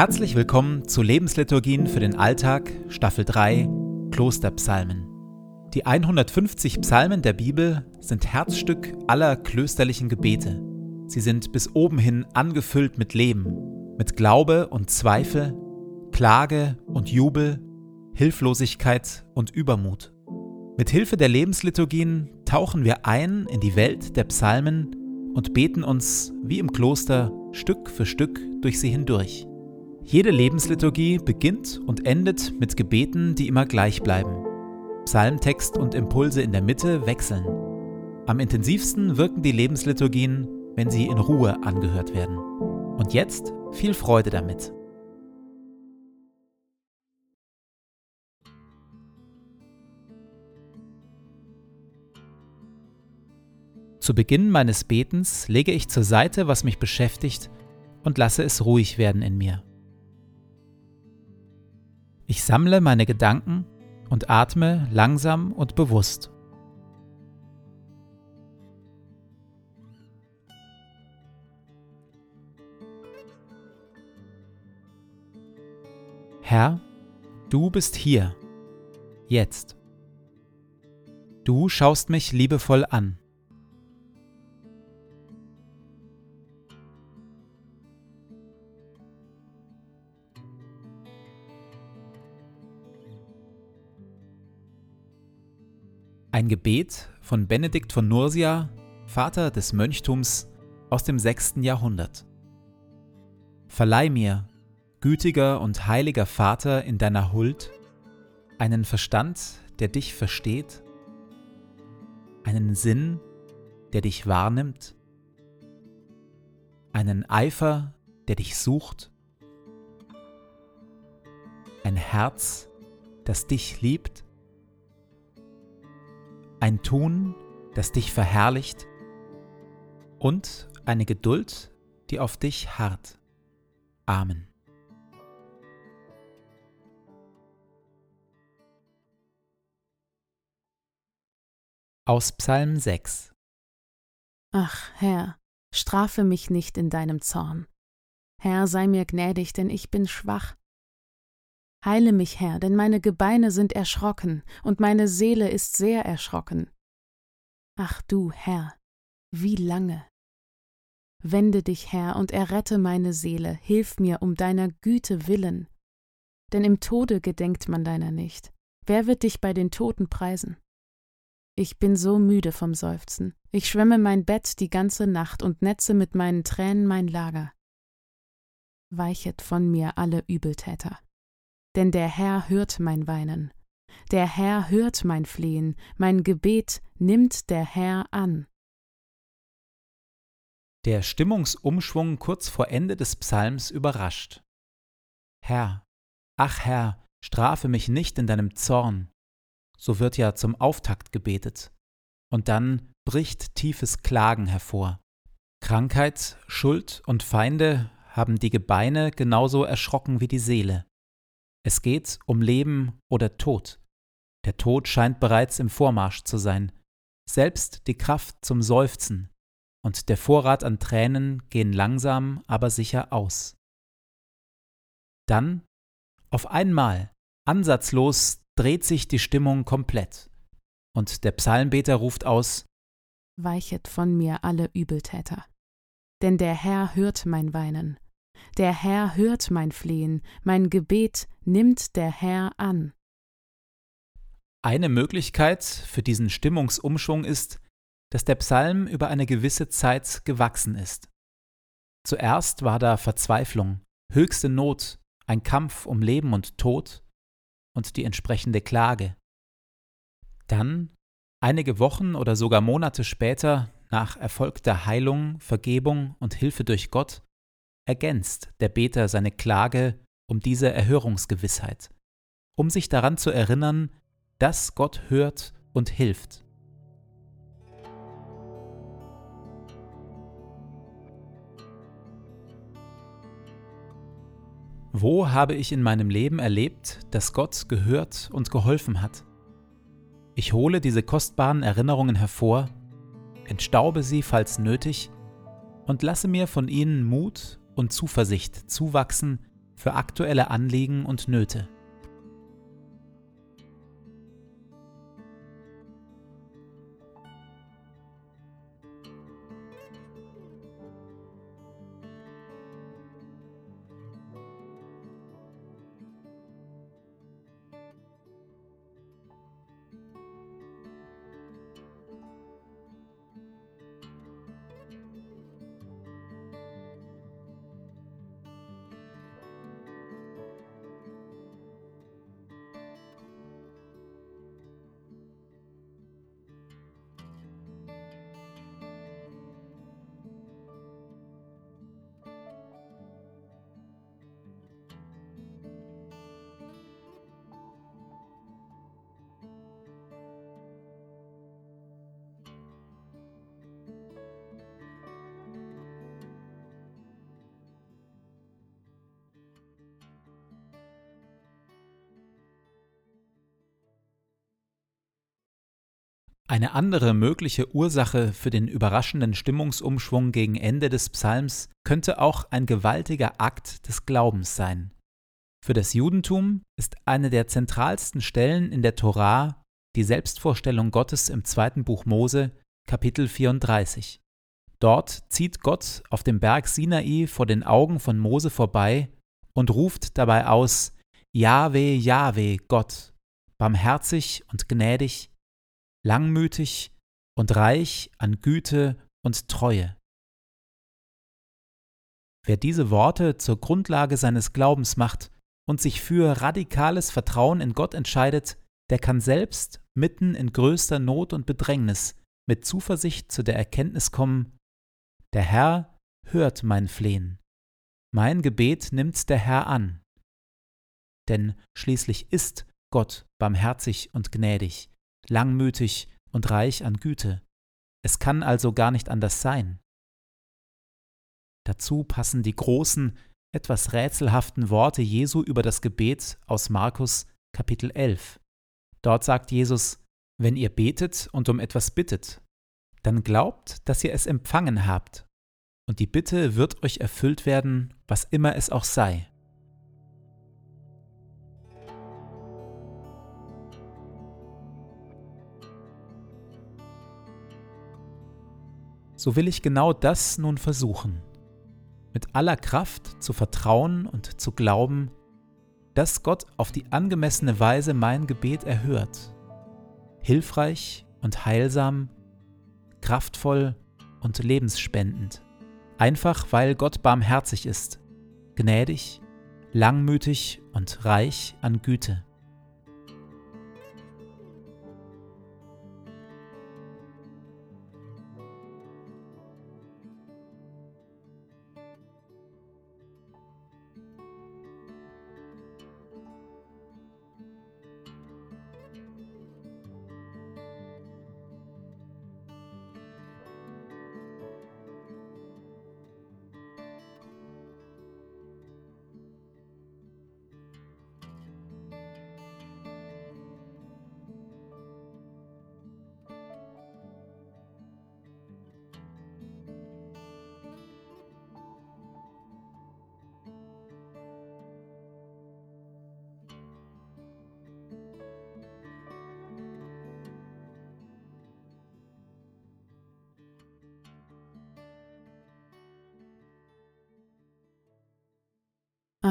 Herzlich willkommen zu Lebensliturgien für den Alltag, Staffel 3, Klosterpsalmen. Die 150 Psalmen der Bibel sind Herzstück aller klösterlichen Gebete. Sie sind bis oben hin angefüllt mit Leben, mit Glaube und Zweifel, Klage und Jubel, Hilflosigkeit und Übermut. Mit Hilfe der Lebensliturgien tauchen wir ein in die Welt der Psalmen und beten uns wie im Kloster Stück für Stück durch sie hindurch. Jede Lebensliturgie beginnt und endet mit Gebeten, die immer gleich bleiben. Psalmtext und Impulse in der Mitte wechseln. Am intensivsten wirken die Lebensliturgien, wenn sie in Ruhe angehört werden. Und jetzt viel Freude damit. Zu Beginn meines Betens lege ich zur Seite, was mich beschäftigt, und lasse es ruhig werden in mir. Ich sammle meine Gedanken und atme langsam und bewusst. Herr, du bist hier, jetzt. Du schaust mich liebevoll an. Gebet von Benedikt von Nursia, Vater des Mönchtums aus dem 6. Jahrhundert. Verleih mir, gütiger und heiliger Vater in deiner Huld, einen Verstand, der dich versteht, einen Sinn, der dich wahrnimmt, einen Eifer, der dich sucht, ein Herz, das dich liebt, ein Tun, das dich verherrlicht und eine Geduld, die auf dich harrt. Amen. Aus Psalm 6 Ach, Herr, strafe mich nicht in deinem Zorn. Herr, sei mir gnädig, denn ich bin schwach. Heile mich, Herr, denn meine Gebeine sind erschrocken und meine Seele ist sehr erschrocken. Ach du, Herr, wie lange? Wende dich, Herr, und errette meine Seele, hilf mir um deiner Güte willen. Denn im Tode gedenkt man deiner nicht. Wer wird dich bei den Toten preisen? Ich bin so müde vom Seufzen. Ich schwemme mein Bett die ganze Nacht und netze mit meinen Tränen mein Lager. Weichet von mir alle Übeltäter denn der Herr hört mein Weinen. Der Herr hört mein Flehen, mein Gebet nimmt der Herr an. Der Stimmungsumschwung kurz vor Ende des Psalms überrascht. Herr, ach Herr, strafe mich nicht in deinem Zorn. So wird ja zum Auftakt gebetet. Und dann bricht tiefes Klagen hervor. Krankheit, Schuld und Feinde haben die Gebeine genauso erschrocken wie die Seele. Es geht um Leben oder Tod. Der Tod scheint bereits im Vormarsch zu sein. Selbst die Kraft zum Seufzen und der Vorrat an Tränen gehen langsam, aber sicher aus. Dann, auf einmal, ansatzlos, dreht sich die Stimmung komplett. Und der Psalmbeter ruft aus Weichet von mir alle Übeltäter. Denn der Herr hört mein Weinen der Herr hört mein Flehen, mein Gebet nimmt der Herr an. Eine Möglichkeit für diesen Stimmungsumschwung ist, dass der Psalm über eine gewisse Zeit gewachsen ist. Zuerst war da Verzweiflung, höchste Not, ein Kampf um Leben und Tod und die entsprechende Klage. Dann, einige Wochen oder sogar Monate später, nach erfolgter Heilung, Vergebung und Hilfe durch Gott, ergänzt der Beter seine Klage um diese Erhörungsgewissheit, um sich daran zu erinnern, dass Gott hört und hilft. Wo habe ich in meinem Leben erlebt, dass Gott gehört und geholfen hat? Ich hole diese kostbaren Erinnerungen hervor, entstaube sie, falls nötig, und lasse mir von ihnen Mut und Zuversicht zuwachsen für aktuelle Anliegen und Nöte. Eine andere mögliche Ursache für den überraschenden Stimmungsumschwung gegen Ende des Psalms könnte auch ein gewaltiger Akt des Glaubens sein. Für das Judentum ist eine der zentralsten Stellen in der Torah die Selbstvorstellung Gottes im zweiten Buch Mose, Kapitel 34. Dort zieht Gott auf dem Berg Sinai vor den Augen von Mose vorbei und ruft dabei aus: Jahwe, Jahwe, Gott, barmherzig und gnädig, langmütig und reich an Güte und Treue. Wer diese Worte zur Grundlage seines Glaubens macht und sich für radikales Vertrauen in Gott entscheidet, der kann selbst mitten in größter Not und Bedrängnis mit Zuversicht zu der Erkenntnis kommen, der Herr hört mein Flehen, mein Gebet nimmt der Herr an. Denn schließlich ist Gott barmherzig und gnädig, langmütig und reich an Güte. Es kann also gar nicht anders sein. Dazu passen die großen, etwas rätselhaften Worte Jesu über das Gebet aus Markus Kapitel 11. Dort sagt Jesus, wenn ihr betet und um etwas bittet, dann glaubt, dass ihr es empfangen habt, und die Bitte wird euch erfüllt werden, was immer es auch sei. So will ich genau das nun versuchen, mit aller Kraft zu vertrauen und zu glauben, dass Gott auf die angemessene Weise mein Gebet erhört, hilfreich und heilsam, kraftvoll und lebensspendend, einfach weil Gott barmherzig ist, gnädig, langmütig und reich an Güte.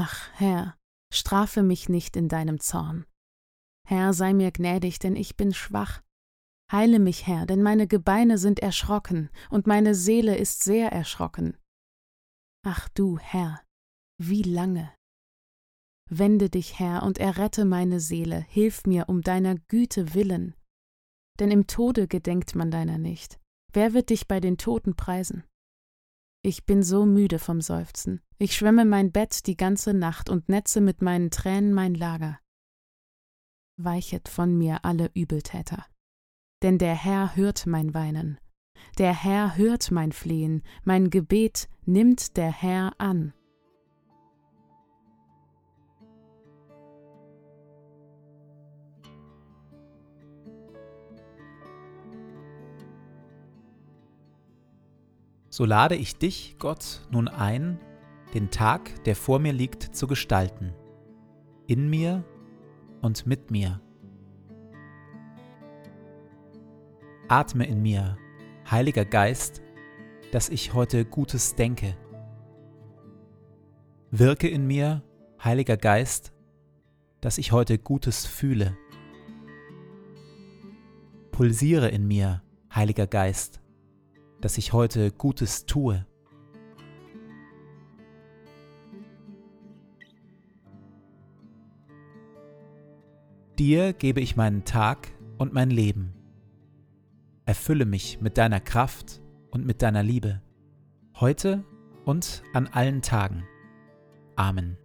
Ach, Herr, strafe mich nicht in deinem Zorn. Herr, sei mir gnädig, denn ich bin schwach. Heile mich, Herr, denn meine Gebeine sind erschrocken und meine Seele ist sehr erschrocken. Ach du, Herr, wie lange? Wende dich, Herr, und errette meine Seele, hilf mir um deiner Güte willen. Denn im Tode gedenkt man deiner nicht. Wer wird dich bei den Toten preisen? Ich bin so müde vom Seufzen. Ich schwemme mein Bett die ganze Nacht und netze mit meinen Tränen mein Lager. Weichet von mir alle Übeltäter. Denn der Herr hört mein Weinen. Der Herr hört mein Flehen, mein Gebet nimmt der Herr an. So lade ich dich, Gott, nun ein, den Tag, der vor mir liegt, zu gestalten. In mir und mit mir. Atme in mir, Heiliger Geist, dass ich heute Gutes denke. Wirke in mir, Heiliger Geist, dass ich heute Gutes fühle. Pulsiere in mir, Heiliger Geist, dass ich heute Gutes tue. Dir gebe ich meinen Tag und mein Leben. Erfülle mich mit deiner Kraft und mit deiner Liebe, heute und an allen Tagen. Amen.